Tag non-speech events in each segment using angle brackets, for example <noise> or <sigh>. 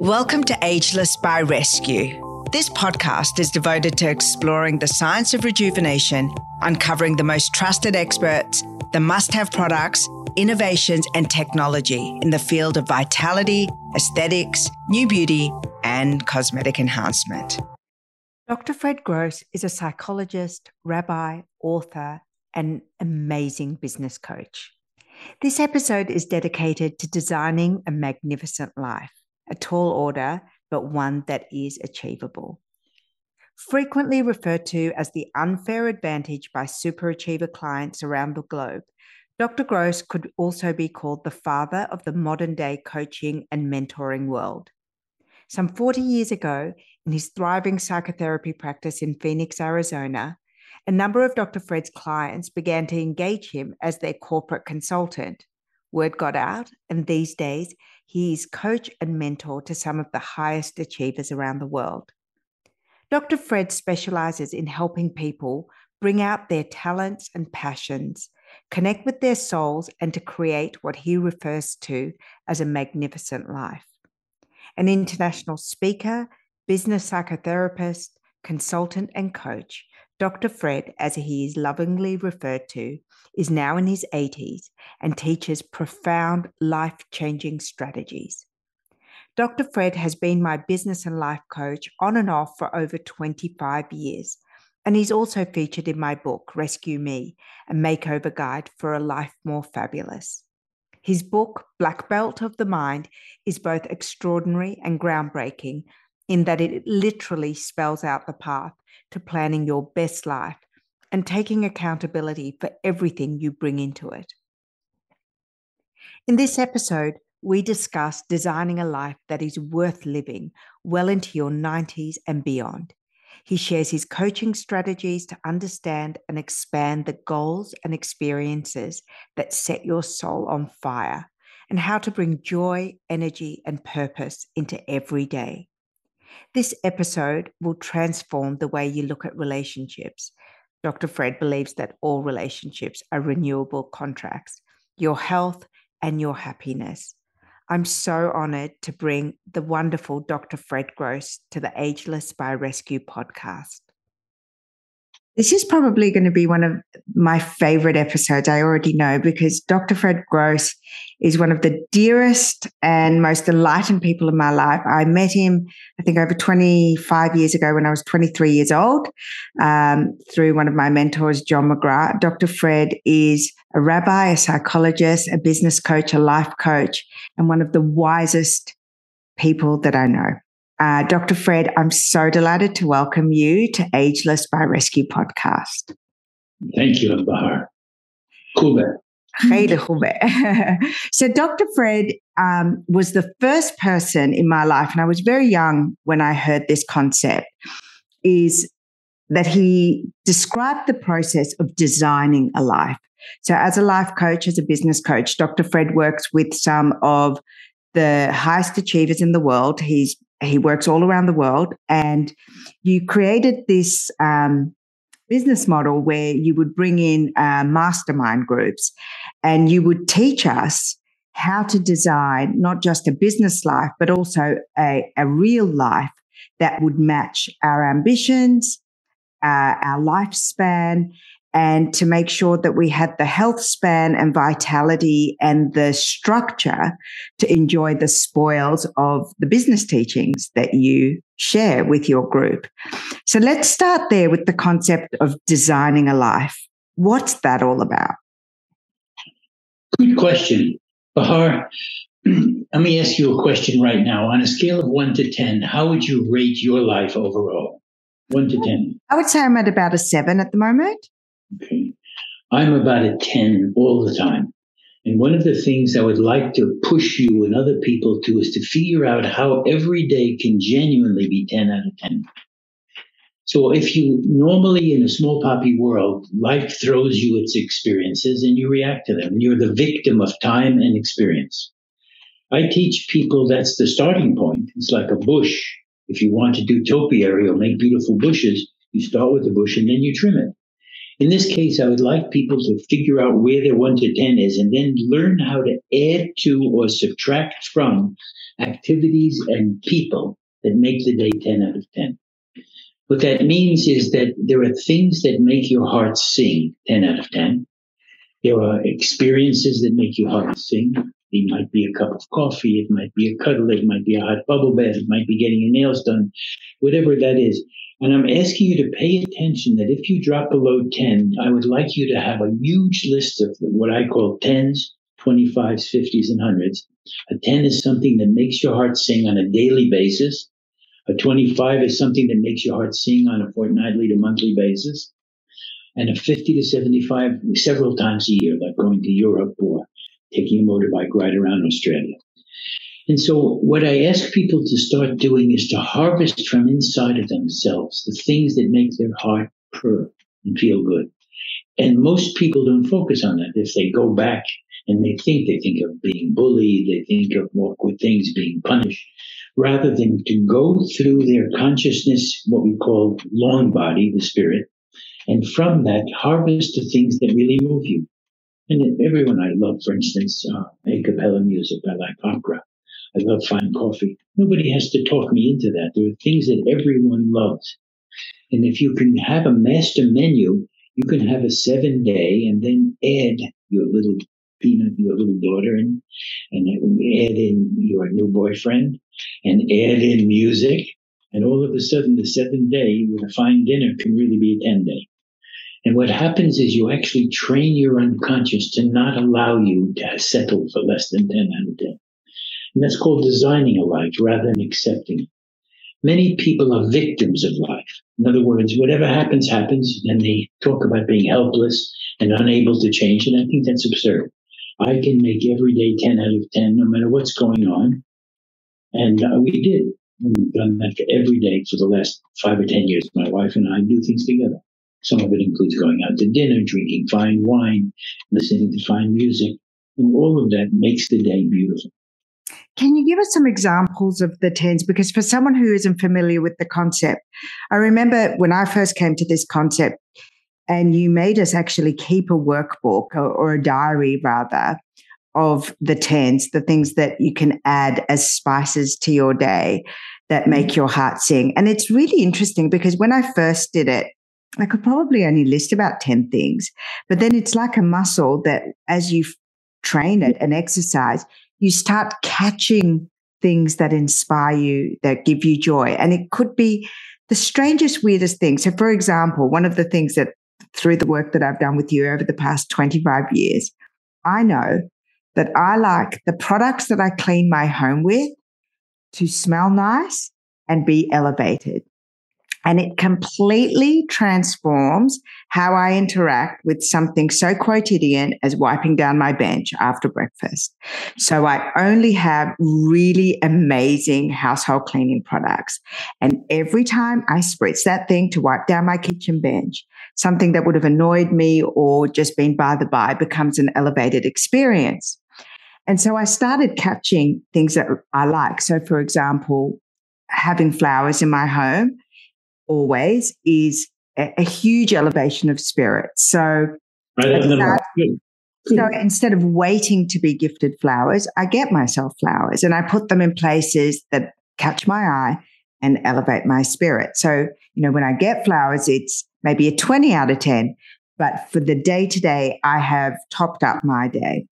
Welcome to Ageless by Rescu. This podcast is devoted to exploring the science of rejuvenation, uncovering the most trusted experts, the must have products, innovations, and technology in the field of vitality, aesthetics, new beauty, and cosmetic enhancement. Dr. Fred Gross is a psychologist, rabbi, author, and amazing business coach. This episode is dedicated to designing a magnificent life, a tall order, but one that is achievable. Frequently referred to as the unfair advantage by superachiever clients around the globe, Dr. Gross could also be called the father of the modern day coaching and mentoring world. Some 40 years ago, in his thriving psychotherapy practice in Phoenix, Arizona, a number of Dr. Fred's clients began to engage him as their corporate consultant. Word got out, and these days he is coach and mentor to some of the highest achievers around the world. Dr. Fred specializes in helping people bring out their talents and passions, connect with their souls, and to create what he refers to as a magnificent life. An international speaker, business psychotherapist, consultant, and coach, Dr. Fred, as he is lovingly referred to, is now in his 80s and teaches profound life changing strategies. Dr. Fred has been my business and life coach on and off for over 25 years, and he's also featured in my book, Rescue Me, a makeover guide for a life more fabulous. His book, Black Belt of the Mind, is both extraordinary and groundbreaking in that it literally spells out the path to planning your best life and taking accountability for everything you bring into it. In this episode, we discuss designing a life that is worth living well into your 90s and beyond. He shares his coaching strategies to understand and expand the goals and experiences that set your soul on fire and how to bring joy, energy, and purpose into every day. This episode will transform the way you look at relationships. Dr. Fred believes that all relationships are renewable contracts, your health and your happiness. I'm so honored to bring the wonderful Dr. Fred Gross to the Ageless by Rescu podcast. This is probably going to be one of my favorite episodes. I already know because Dr. Fred Gross is one of the dearest and most enlightened people in my life. I met him, I think, over 25 years ago when I was 23 years old um, through one of my mentors, John McGrath. Dr. Fred is a rabbi, a psychologist, a business coach, a life coach, and one of the wisest people that I know. Uh, Dr. Fred, I'm so delighted to welcome you to Ageless by Rescu podcast. Thank you, Bahar. Kube. <laughs> so, Dr. Fred um, was the first person in my life, and I was very young when I heard this concept, is that he described the process of designing a life. So, as a life coach, as a business coach, Dr. Fred works with some of the highest achievers in the world. He's he works all around the world, and you created this um, business model where you would bring in uh, mastermind groups, and you would teach us how to design not just a business life, but also a, a real life that would match our ambitions, uh, our lifespan, and to make sure that we had the health span and vitality and the structure to enjoy the spoils of the business teachings that you share with your group. So let's start there with the concept of designing a life. What's that all about? Good question. Bahar, <clears throat> let me ask you a question right now. On a scale of one to 10, how would you rate your life overall? One to 10. I would say I'm at about a seven at the moment. Okay. I'm about a 10 all the time. And one of the things I would like to push you and other people to is to figure out how every day can genuinely be 10 out of 10. So if you normally in a small poppy world, life throws you its experiences and you react to them. You're the victim of time and experience. I teach people that's the starting point. It's like a bush. If you want to do topiary or make beautiful bushes, you start with the bush and then you trim it. In this case, I would like people to figure out where their one to 10 is and then learn how to add to or subtract from activities and people that make the day 10 out of 10. What that means is that there are things that make your heart sing 10 out of 10. There are experiences that make your heart sing. It might be a cup of coffee. It might be a cuddle. It might be a hot bubble bath. It might be getting your nails done, whatever that is. And I'm asking you to pay attention that if you drop below 10, I would like you to have a huge list of what I call 10s, 25s, 50s, and 100s. A 10 is something that makes your heart sing on a daily basis. A 25 is something that makes your heart sing on a fortnightly to monthly basis. And a 50 to 75 several times a year, like going to Europe or taking a motorbike ride around Australia. And so, what I ask people to start doing is to harvest from inside of themselves the things that make their heart purr and feel good. And most people don't focus on that. If they go back and they think, they think of being bullied, they think of awkward things being punished, rather than to go through their consciousness, what we call long body, the spirit, and from that harvest the things that really move you. And everyone I love, for instance, uh, a cappella music, I like opera. I love fine coffee. Nobody has to talk me into that. There are things that everyone loves. And if you can have a master menu, you can have a seven day and then add your little peanut, your little daughter in, and add in your new boyfriend and add in music. And all of a sudden, the seventh day with a fine dinner can really be a 10 day. And what happens is you actually train your unconscious to not allow you to settle for less than 10 out of 10. And that's called designing a life rather than accepting it. Many people are victims of life. In other words, whatever happens, happens, and they talk about being helpless and unable to change. And I think that's absurd. I can make every day 10 out of 10, no matter what's going on. And uh, we did. We've done that for every day for the last five or 10 years. My wife and I do things together. Some of it includes going out to dinner, drinking fine wine, listening to fine music. And all of that makes the day beautiful. Can you give us some examples of the tens? Because for someone who isn't familiar with the concept, I remember when I first came to this concept, and you made us actually keep a workbook or, or a diary rather of the tens, the things that you can add as spices to your day that make mm-hmm. your heart sing. And it's really interesting because when I first did it, I could probably only list about 10 things, but then it's like a muscle that as you train it and exercise, you start catching things that inspire you, that give you joy. And it could be the strangest, weirdest thing. So, for example, one of the things that through the work that I've done with you over the past 25 years, I know that I like the products that I clean my home with to smell nice and be elevated and it completely transforms how I interact with something so quotidian as wiping down my bench after breakfast. So I only have really amazing household cleaning products. And every time I spritz that thing to wipe down my kitchen bench, something that would have annoyed me or just been by the by becomes an elevated experience. And so I started catching things that I like. So, for example, having flowers in my home always is a, a huge elevation of spirit. So, right, so instead of waiting to be gifted flowers, I get myself flowers and I put them in places that catch my eye and elevate my spirit. So, you know, when I get flowers, it's maybe a 20 out of 10. But for the day to day, I have topped up my day.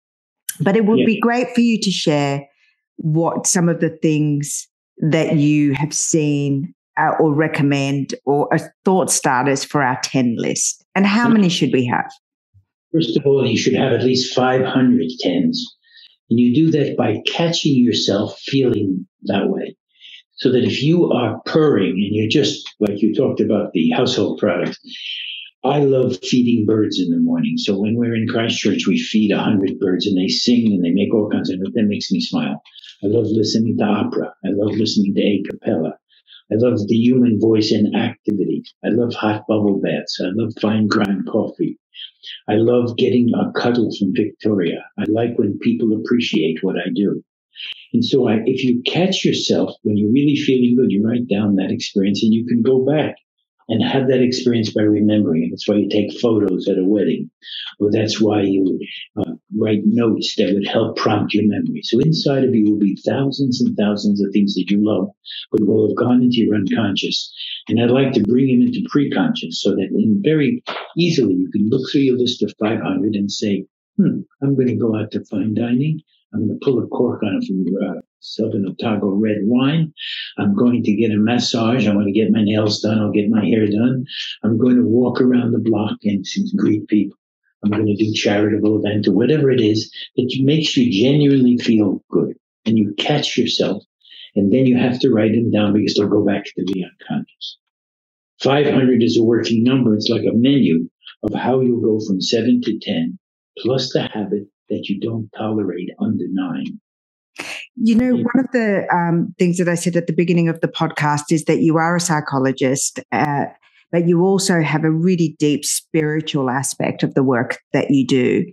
But it would yeah. be great for you to share what some of the things that you have seen uh, or recommend or a thought starters for our 10 list? And how many should we have? First of all, you should have at least 500 tens. And you do that by catching yourself feeling that way. So that if you are purring and you're just like you talked about the household products, I love feeding birds in the morning. So when we're in Christchurch, we feed a hundred birds and they sing and they make all kinds of, that makes me smile. I love listening to opera. I love listening to a cappella. I love the human voice in activity. I love hot bubble baths. I love fine grind coffee. I love getting a cuddle from Victoria. I like when people appreciate what I do. And so I, if you catch yourself when you're really feeling good, you write down that experience and you can go back and have that experience by remembering. That's why you take photos at a wedding, or that's why you uh, write notes that would help prompt your memory. So inside of you will be thousands and thousands of things that you love, but will have gone into your unconscious. And I'd like to bring them into pre-conscious so that in very easily you can look through your list of 500 and say, hmm, I'm going to go out to fine dining. I'm going to pull a cork on it from uh, Southern Otago red wine. I'm going to get a massage. I want to get my nails done. I'll get my hair done. I'm going to walk around the block and greet people. I'm going to do charitable event or whatever it is that makes you genuinely feel good and you catch yourself. And then you have to write them down because they'll go back to the unconscious. 500 is a working number. It's like a menu of how you'll go from seven to 10 plus the habit that you don't tolerate under nine. You know, one of the um, things that I said at the beginning of the podcast is that you are a psychologist, uh, but you also have a really deep spiritual aspect of the work that you do.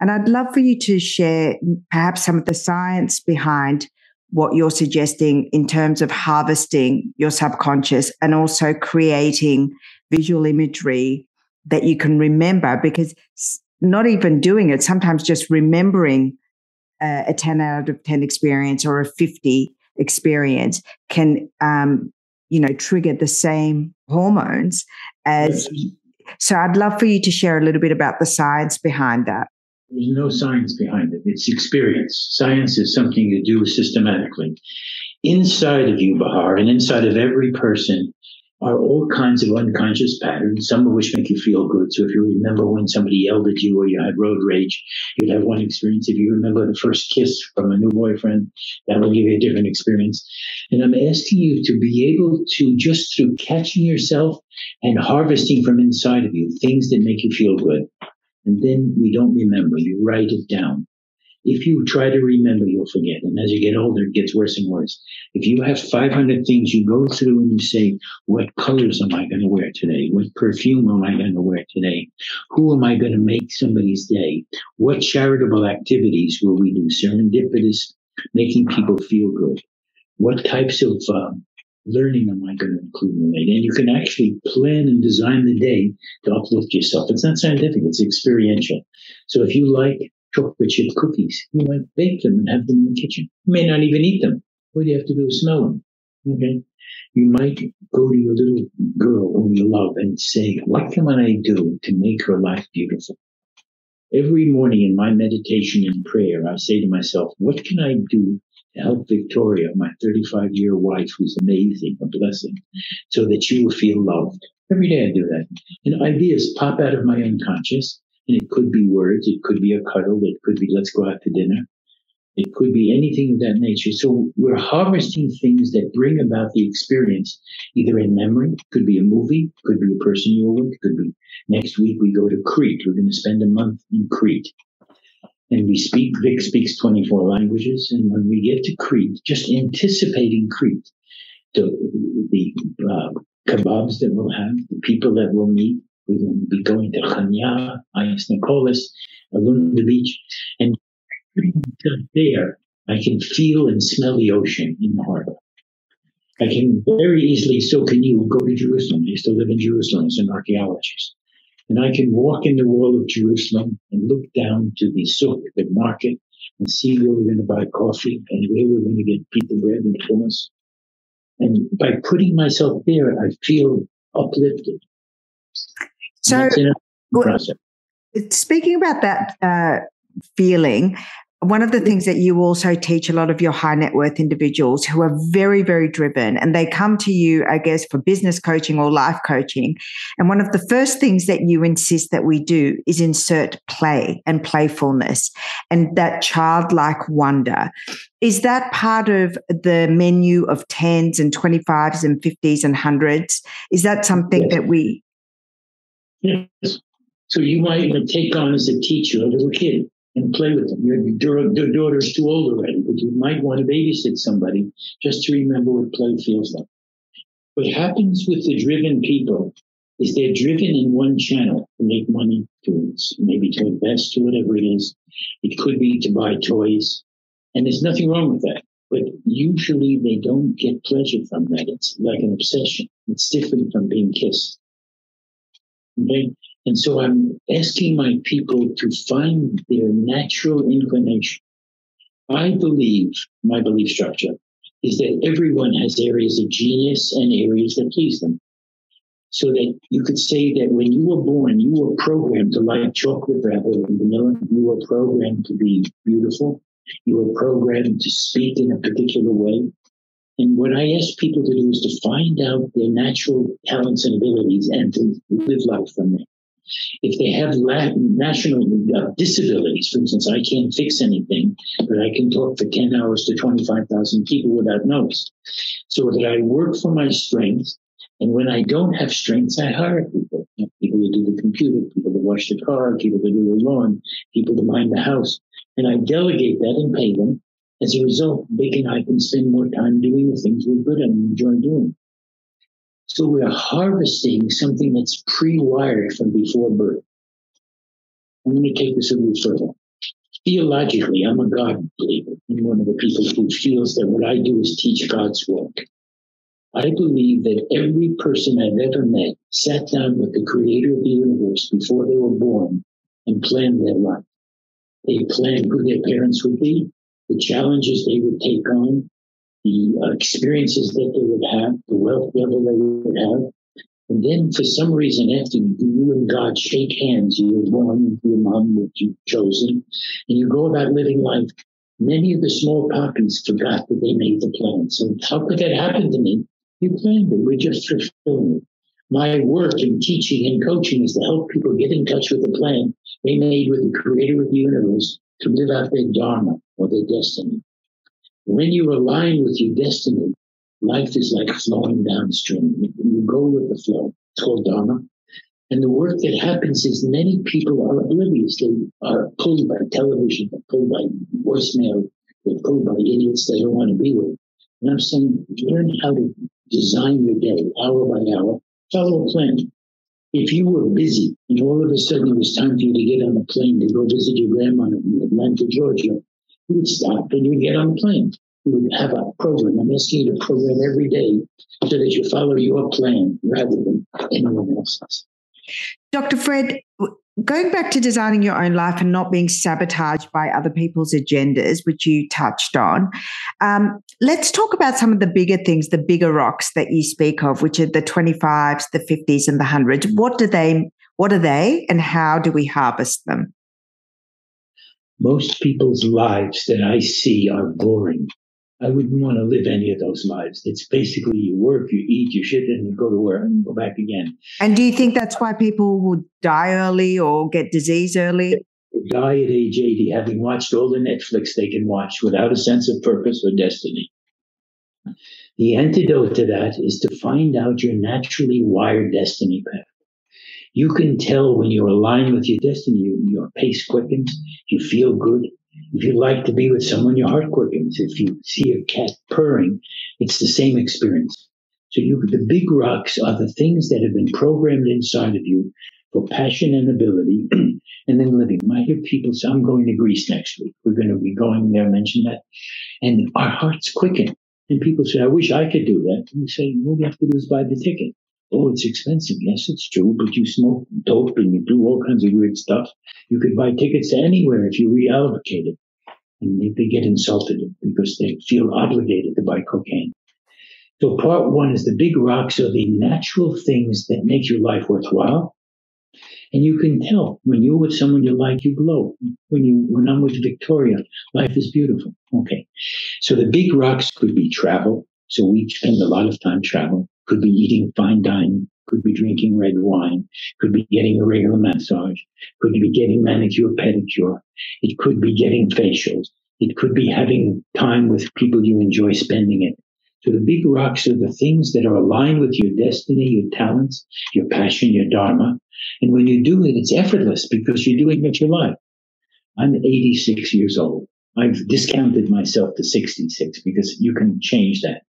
And I'd love for you to share perhaps some of the science behind what you're suggesting in terms of harvesting your subconscious and also creating visual imagery that you can remember because not even doing it, sometimes just remembering a 10 out of 10 experience or a 50 experience can, um, you know, trigger the same hormones as. Yes. So I'd love for you to share a little bit about the science behind that. There's no science behind it. It's experience. Science is something you do systematically. Inside of you, Bahar, and inside of every person are all kinds of unconscious patterns, some of which make you feel good. So if you remember when somebody yelled at you or you had road rage, you'd have one experience. If you remember the first kiss from a new boyfriend, that will give you a different experience. And I'm asking you to be able to just through catching yourself and harvesting from inside of you things that make you feel good. And then we don't remember. You write it down. If you try to remember, you'll forget. And as you get older, it gets worse and worse. If you have 500 things you go through and you say, what colors am I going to wear today? What perfume am I going to wear today? Who am I going to make somebody's day? What charitable activities will we do? Serendipitous, making people feel good. What types of uh, learning am I going to include in day? And you can actually plan and design the day to uplift yourself. It's not scientific, it's experiential. So if you like chocolate chip cookies. You might bake them and have them in the kitchen. You may not even eat them. All you have to do is smell them. Okay. You might go to your little girl whom you love and say, what can I do to make her life beautiful? Every morning in my meditation and prayer, I say to myself, what can I do to help Victoria, my 35 year wife, who's amazing, a blessing, so that she will feel loved? Every day I do that. And ideas pop out of my unconscious and it could be words, it could be a cuddle, it could be let's go out to dinner. It could be anything of that nature. So we're harvesting things that bring about the experience, either in memory, could be a movie, could be a person you're with, could be next week we go to Crete. We're going to spend a month in Crete. And we speak, Vic speaks 24 languages. And when we get to Crete, just anticipating Crete, the, the uh, kebabs that we'll have, the people that we'll meet, we're going to be going to Chania, Agios Nikolaos, along the beach. And there, I can feel and smell the ocean in the harbor. I can very easily, so can you, go to Jerusalem. I used to live in Jerusalem as an archaeologist. And I can walk in the wall of Jerusalem and look down to the souk, the market, and see where we're going to buy coffee and where we're going to get pita bread and hummus. And by putting myself there, I feel uplifted. So, speaking about that uh, feeling, one of the things that you also teach a lot of your high net worth individuals who are very, very driven and they come to you, I guess, for business coaching or life coaching. And one of the first things that you insist that we do is insert play and playfulness and that childlike wonder. Is that part of the menu of tens and 25s and 50s and hundreds? Is that something that we Yes. So you might take on as a teacher a little kid and play with them. Your, your daughter's too old already, but you might want to babysit somebody just to remember what play feels like. What happens with the driven people is they're driven in one channel to make money, to maybe to invest or whatever it is. It could be to buy toys. And there's nothing wrong with that. But usually they don't get pleasure from that. It's like an obsession. It's different from being kissed. Okay? And so I'm asking my people to find their natural inclination. I believe, my belief structure is that everyone has areas of genius and areas that please them. So that you could say that when you were born, you were programmed to like chocolate rather than vanilla. You were programmed to be beautiful. You were programmed to speak in a particular way. And what I ask people to do is to find out their natural talents and abilities and to live life from there. If they have national uh, disabilities, for instance, I can't fix anything, but I can talk for 10 hours to 25,000 people without notice. So that I work for my strengths. And when I don't have strengths, I hire people. People to do the computer, people to wash the car, people to do the lawn, people to mind the house. And I delegate that and pay them. As a result, Vic and I can spend more time doing the things we're good at and enjoy doing. So we're harvesting something that's pre-wired from before birth. I'm going to take this a little further. Theologically, I'm a God believer. I'm one of the people who feels that what I do is teach God's work. I believe that every person I've ever met sat down with the creator of the universe before they were born and planned their life. They planned who their parents would be, the challenges they would take on, the uh, experiences that they would have, the wealth level they would have. And then for some reason, after you and God shake hands, you're born your mom that you've chosen, and you go about living life. Many of the small poppies forgot that they made the plan. So how could that happen to me? You planned it. We're just fulfilling it. My work in teaching and coaching is to help people get in touch with the plan they made with the creator of the universe to live out their dharma or their destiny. When you align with your destiny, life is like flowing downstream. You go with the flow. It's called Dharma. And the work that happens is many people are oblivious. They are pulled by television, they're pulled by voicemail, they're pulled by idiots they don't want to be with. And I'm saying, learn how to design your day hour by hour, follow a plan. If you were busy and all of a sudden it was time for you to get on a plane to go visit your grandma in Atlanta, Georgia, you would stop and you would get on the plane. You would have a program. I'm asking you to program every day so that you follow your plan rather than anyone else's. Dr. Fred, going back to designing your own life and not being sabotaged by other people's agendas, which you touched on, um, let's talk about some of the bigger things, the bigger rocks that you speak of, which are the 25s, the 50s, and the 100s. What do they? What are they, and how do we harvest them? Most people's lives that I see are boring. I wouldn't want to live any of those lives. It's basically you work, you eat, you shit, and you go to work and go back again. And do you think that's why people would die early or get disease early? Die at age 80, having watched all the Netflix they can watch without a sense of purpose or destiny. The antidote to that is to find out your naturally wired destiny path. You can tell when you're aligned with your destiny, your pace quickens, you feel good. If you like to be with someone, your heart quickens. If you see a cat purring, it's the same experience. So you, the big rocks are the things that have been programmed inside of you for passion and ability, <clears throat> and then living. I hear people say, I'm going to Greece next week. We're going to be going there, mention that. And our hearts quicken. And people say, I wish I could do that. And you say, all you have to do is buy the ticket. Oh, it's expensive. Yes, it's true, but you smoke dope and you do all kinds of weird stuff. You could buy tickets to anywhere if you reallocate it. And they, they get insulted because they feel obligated to buy cocaine. So part one is the big rocks are the natural things that make your life worthwhile. And you can tell when you're with someone you like, you glow. When you, when I'm with Victoria, life is beautiful. Okay. So the big rocks could be travel. So we spend a lot of time traveling could be eating fine dining, could be drinking red wine, could be getting a regular massage, could be getting manicure, pedicure. It could be getting facials. It could be having time with people you enjoy spending it. So the big rocks are the things that are aligned with your destiny, your talents, your passion, your dharma. And when you do it, it's effortless because you're doing what you like. I'm 86 years old. I've discounted myself to 66 because you can change that.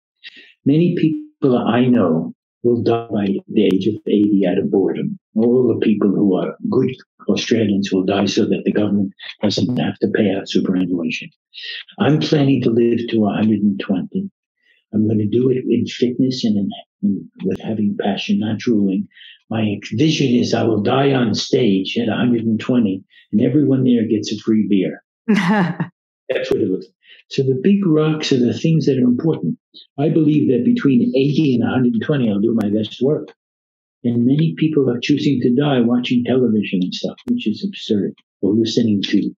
Many people people I know will die by the age of 80 out of boredom. All the people who are good Australians will die so that the government doesn't have to pay out superannuation. I'm planning to live to 120. I'm going to do it in fitness and, in, in, with having passion, not drooling. My vision is I will die on stage at 120 and everyone there gets a free beer. <laughs> That's what it looks like. So the big rocks are the things that are important. I believe that between 80 and 120, I'll do my best work. And many people are choosing to die watching television and stuff, which is absurd, or listening to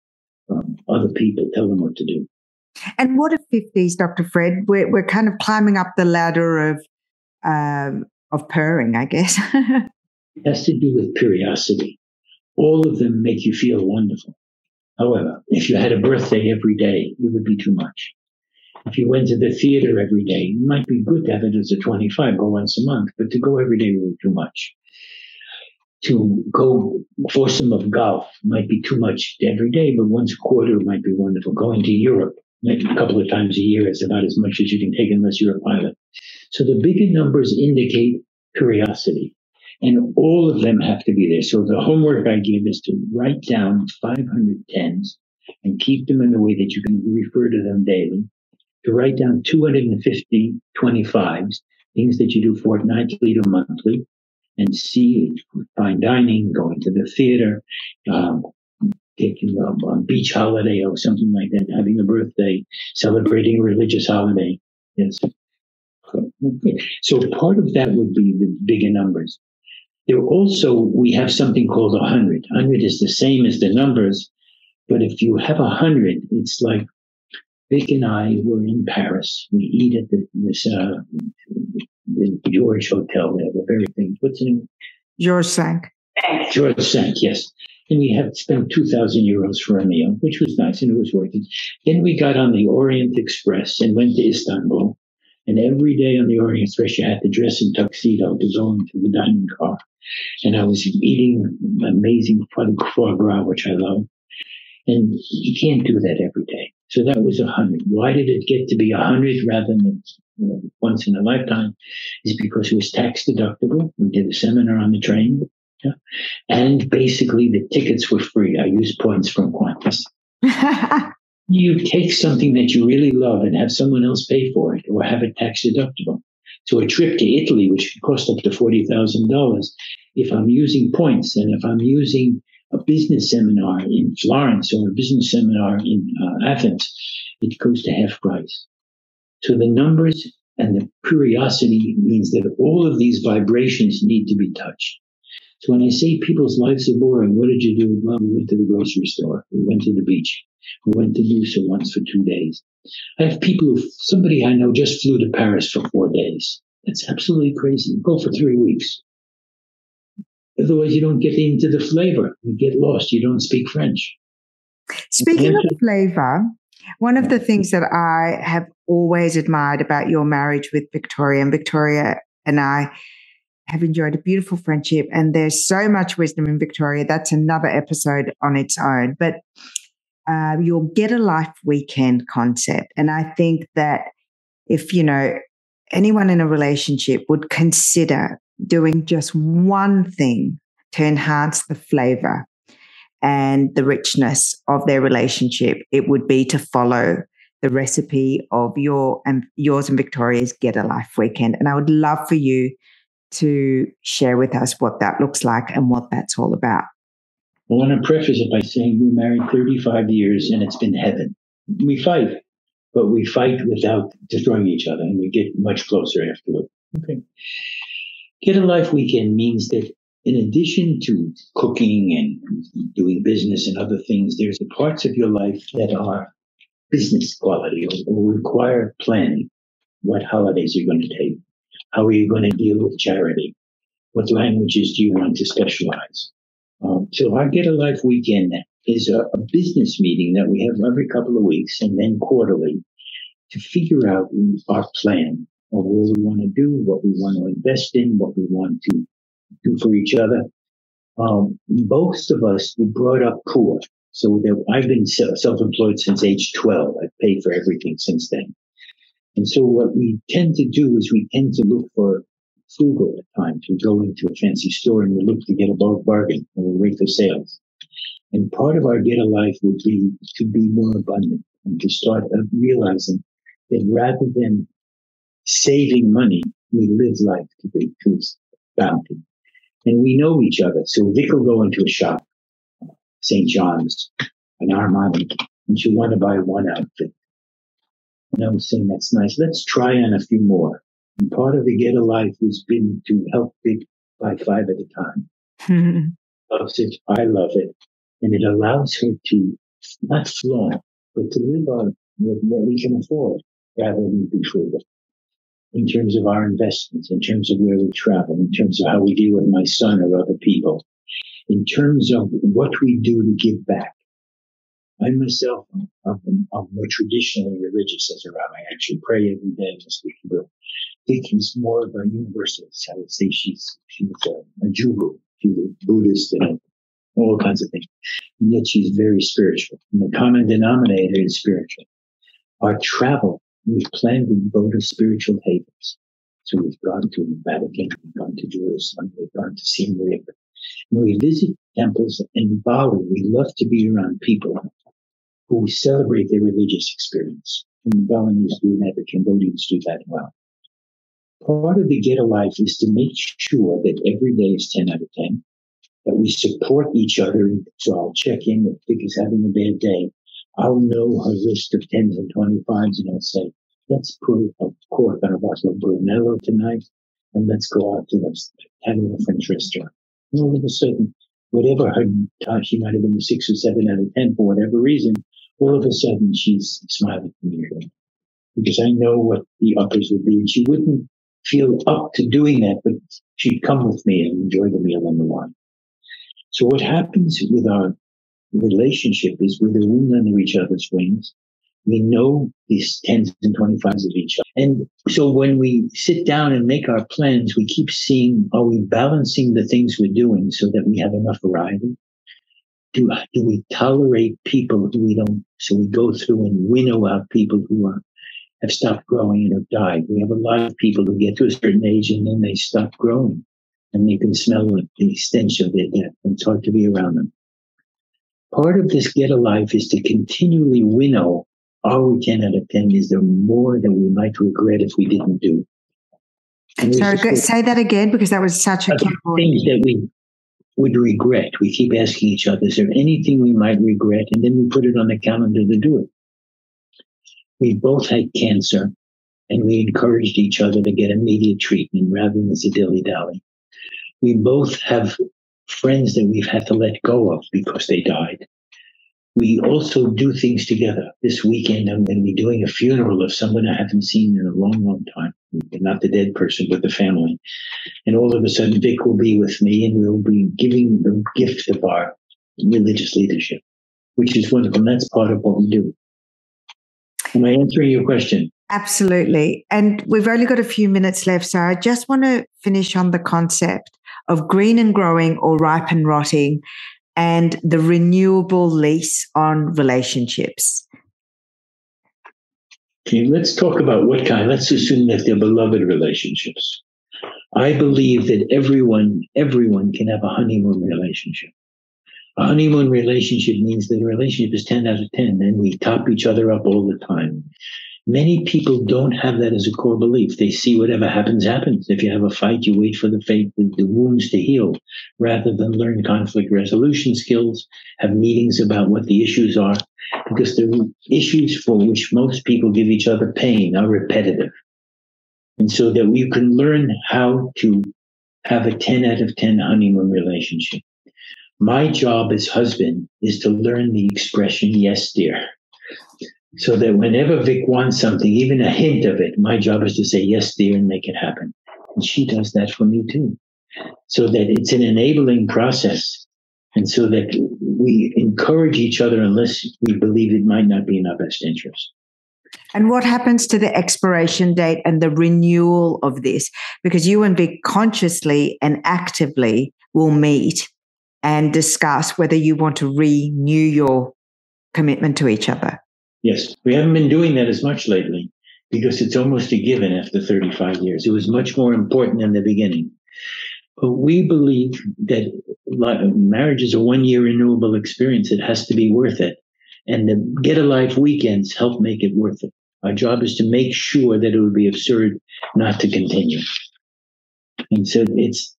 um, other people tell them what to do. And what are 50s, Dr. Fred? We're, we're kind of climbing up the ladder of, um, of purring, I guess. <laughs> it has to do with curiosity. All of them make you feel wonderful. However, if you had a birthday every day, it would be too much. If you went to the theater every day, it might be good to have it as a 25, go once a month, but to go every day would be too much. To go foursome of golf might be too much every day, but once a quarter might be wonderful. Going to Europe a couple of times a year is about as much as you can take unless you're a pilot. So the bigger numbers indicate curiosity. And all of them have to be there. So the homework I give is to write down 510s and keep them in a way that you can refer to them daily. To write down 250 25s, things that you do fortnightly to monthly, and see fine dining, going to the theater, um, taking a, a, beach holiday or something like that, having a birthday, celebrating a religious holiday. Yes. So part of that would be the bigger numbers. There also, we have something called a 100. 100 is the same as the numbers, but if you have a 100, it's like Vic and I were in Paris. We eat at the, this, uh, the George Hotel there, the very thing. What's the name? George Cinq. George Cinq, yes. And we had spent 2,000 euros for a meal, which was nice and it was worth it. Then we got on the Orient Express and went to Istanbul. And every day on the Express, you had to dress in tuxedo to go into the dining car. And I was eating amazing foie gras, which I love. And you can't do that every day. So that was a hundred. Why did it get to be a hundred rather than you know, once in a lifetime? Is because it was tax deductible. We did a seminar on the train. Yeah. And basically the tickets were free. I used points from Qantas. <laughs> you take something that you really love and have someone else pay for it or have it tax deductible. So a trip to Italy, which could cost up to $40,000, if I'm using points and if I'm using a business seminar in Florence or a business seminar in uh, Athens, it goes to half price. So the numbers and the curiosity means that all of these vibrations need to be touched. So when I say people's lives are boring, what did you do? Well, we went to the grocery store. We went to the beach. We went to Noosa once for two days. I have people who, somebody I know just flew to Paris for four days. That's absolutely crazy. Go for three weeks. Otherwise, you don't get into the flavor. You get lost. You don't speak French. Speaking of flavor, one of the things that I have always admired about your marriage with Victoria, and Victoria and I have enjoyed a beautiful friendship, and there's so much wisdom in Victoria. That's another episode on its own. But uh, your Get a Life weekend concept. And I think that if, you know, anyone in a relationship would consider doing just one thing to enhance the flavor and the richness of their relationship, it would be to follow the recipe of your and yours and Victoria's Get a Life weekend. And I would love for you to share with us what that looks like and what that's all about. I want to preface it by saying we're married 35 years and it's been heaven. We fight, but we fight without destroying each other and we get much closer afterward. Okay. Get a Life Weekend means that in addition to cooking and doing business and other things, there's the parts of your life that are business quality or, or require planning. What holidays you're going to take? How are you going to deal with charity? What languages do you want to specialize? Um, so our Get a Life Weekend is a, a business meeting that we have every couple of weeks and then quarterly to figure out our plan of what we want to do, what we want to invest in, what we want to do for each other. Um, most of us were brought up poor. So I've been self-employed since age 12. I've paid for everything since then. And so what we tend to do is we tend to look for frugal at times. We go into a fancy store and we look to get a bulk bargain and we wait for sales. And part of our get a life would be to be more abundant and to start realizing that rather than saving money, we live life to the to bounty. And we know each other. So Vic will go into a shop, uh, St. John's, an Armani, and she'll want to buy one outfit. And I was saying, that's nice. Let's try on a few more. And part of the Get a Life has been to help Vic buy five at a time. <laughs> Loves it. I love it. And it allows her to not flaunt, but to live on with what we can afford rather than be frugal in terms of our investments, in terms of where we travel, in terms of how we deal with my son or other people, in terms of what we do to give back. I myself am, am, am more traditionally religious as a rabbi. I actually pray every day to speak Hebrew. Vicky is more of a universalist. I would say she's she's a, a Jew. She's a Buddhist and all kinds of things. And yet she's very spiritual. And the common denominator is spiritual. Our travel We've planned to go to spiritual havens. So we've gone to the Vatican, we've gone to Jerusalem, we've gone to Siem Reap. When we visit temples in Bali, we love to be around people who celebrate their religious experience. And the Balinese do that, the Cambodians do that well. Part of the Get a Life is to make sure that every day is 10 out of 10, that we support each other. So I'll check in if Vic is having a bad day. I'll know her list of 10s and 25s and I'll say, let's put a cork on a bottle of Brunello tonight and let's go out to having a French restaurant. And all of a sudden, whatever her time, she might have been a six or seven out of 10 for whatever reason, all of a sudden she's smiling at me again. Because I know what the uppers would be and she wouldn't feel up to doing that, but she'd come with me and enjoy the meal and the wine. So what happens with our relationship is we're the wind under each other's wings. We know these 10s and 25s of each other. And so when we sit down and make our plans, we keep seeing, are we balancing the things we're doing so that we have enough variety? Do, uh, do we tolerate people who we don't, so we go through and winnow out people who are, have stopped growing and have died. We have a lot of people who get to a certain age and then they stop growing and you can smell the stench of their death. And it's hard to be around them. Part of this get alive is to continually winnow our 10 out of 10 is there more that we might regret if we didn't do. And Sorry, go, say that again because that was such a key Things that we would regret. We keep asking each other, is there anything we might regret? And then we put it on the calendar to do it. We both had cancer and we encouraged each other to get immediate treatment rather than a dilly dally. We both have friends that we've had to let go of because they died. We also do things together. This weekend, I'm going to be doing a funeral of someone I haven't seen in a long, long time. Not the dead person, but the family. And all of a sudden, Vic will be with me and we'll be giving the gift of our religious leadership, which is wonderful. And that's part of what we do. Am I answering your question? Absolutely. And we've only got a few minutes left. So I just want to finish on the concept of green and growing or ripe and rotting and the renewable lease on relationships. Okay, let's talk about what kind. Let's assume that they're beloved relationships. I believe that everyone, everyone can have a honeymoon relationship. A honeymoon relationship means that a relationship is 10 out of 10 and we top each other up all the time. Many people don't have that as a core belief. They see whatever happens, happens. If you have a fight, you wait for the fate, the, wounds to heal rather than learn conflict resolution skills, have meetings about what the issues are, because the issues for which most people give each other pain are repetitive. And so that we can learn how to have a 10 out of 10 honeymoon relationship. My job as husband is to learn the expression, yes, dear so that whenever Vic wants something, even a hint of it, my job is to say, yes, dear, and make it happen. And she does that for me too. So that it's an enabling process. And so that we encourage each other unless we believe it might not be in our best interest. And what happens to the expiration date and the renewal of this? Because you and Vic consciously and actively will meet and discuss whether you want to renew your commitment to each other. Yes, we haven't been doing that as much lately because it's almost a given after 35 years. It was much more important in the beginning. But we believe that marriage is a one year renewable experience. It has to be worth it. And the Get a Life weekends help make it worth it. Our job is to make sure that it would be absurd not to continue. And so it's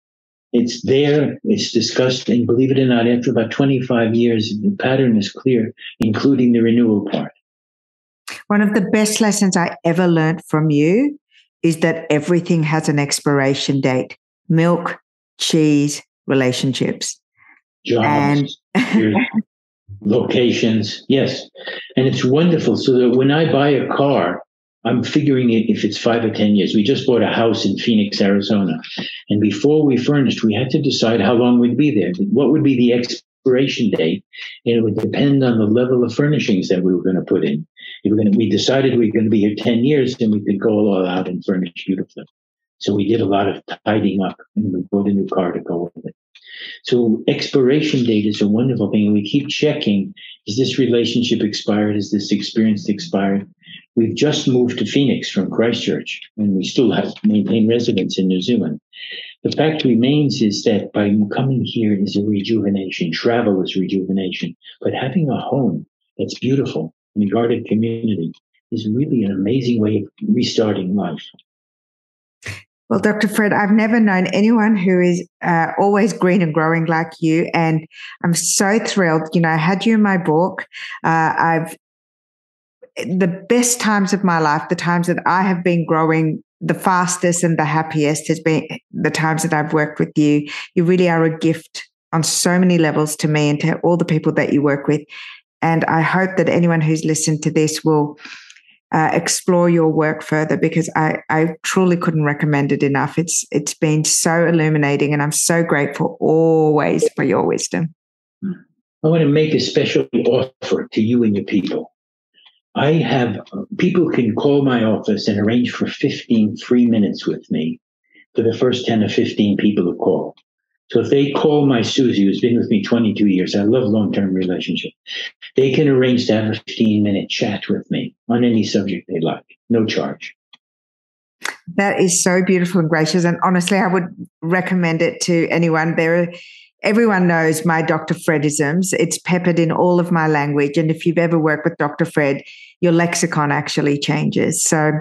it's there, it's discussed, and believe it or not, after about 25 years, the pattern is clear, including the renewal part. One of the best lessons I ever learned from you is that everything has an expiration date milk, cheese, relationships. Jobs, and <laughs> locations. Yes. And it's wonderful. So that when I buy a car, I'm figuring it if it's five or 10 years. We just bought a house in Phoenix, Arizona. And before we furnished, we had to decide how long we'd be there. What would be the expiration date? And it would depend on the level of furnishings that we were going to put in. We, we decided we were going to be here 10 years, and we could go all out and furnish beautifully. So we did a lot of tidying up and we bought a new car to go with it. So expiration date is a wonderful thing. We keep checking, is this relationship expired? Is this experience expired? We've just moved to Phoenix from Christchurch and we still have maintained residence in New Zealand. The fact remains is that by coming here is a rejuvenation. Travel is rejuvenation, but having a home that's beautiful and a guarded community is really an amazing way of restarting life. Well, Dr. Fred, I've never known anyone who is uh, always green and growing like you. And I'm so thrilled. You know, I had you in my book. Uh, I've, the best times of my life, the times that I have been growing the fastest and the happiest has been the times that I've worked with you. You really are a gift on so many levels to me and to all the people that you work with. And I hope that anyone who's listened to this will uh, explore your work further because I, I truly couldn't recommend it enough. It's it's been so illuminating, and I'm so grateful always for your wisdom. I want to make a special offer to you and your people. I have people can call my office and arrange for 15 free minutes with me for the first 10 or 15 people who call. So if they call my Susie, who's been with me 22 years, I love long-term relationship. They can arrange to have a 15-minute chat with me on any subject they like, no charge. That is so beautiful and gracious. And honestly, I would recommend it to anyone. There everyone knows my Dr. Fredisms. It's peppered in all of my language. And if you've ever worked with Dr. Fred, your lexicon actually changes. So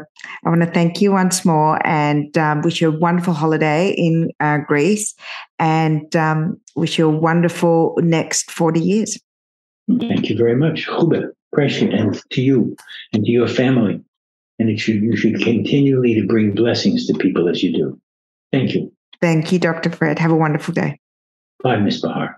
I want to thank you once more and um, wish you a wonderful holiday in uh, Greece and um, wish you a wonderful next 40 years. Thank you very much, Hubert, precious, and to you and to your family. And it should, you should continually to bring blessings to people as you do. Thank you. Thank you, Dr. Fred. Have a wonderful day. Bye, Miss Bahar.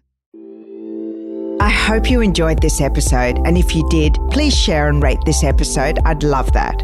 I hope you enjoyed this episode, and if you did, please share and rate this episode. I'd love that.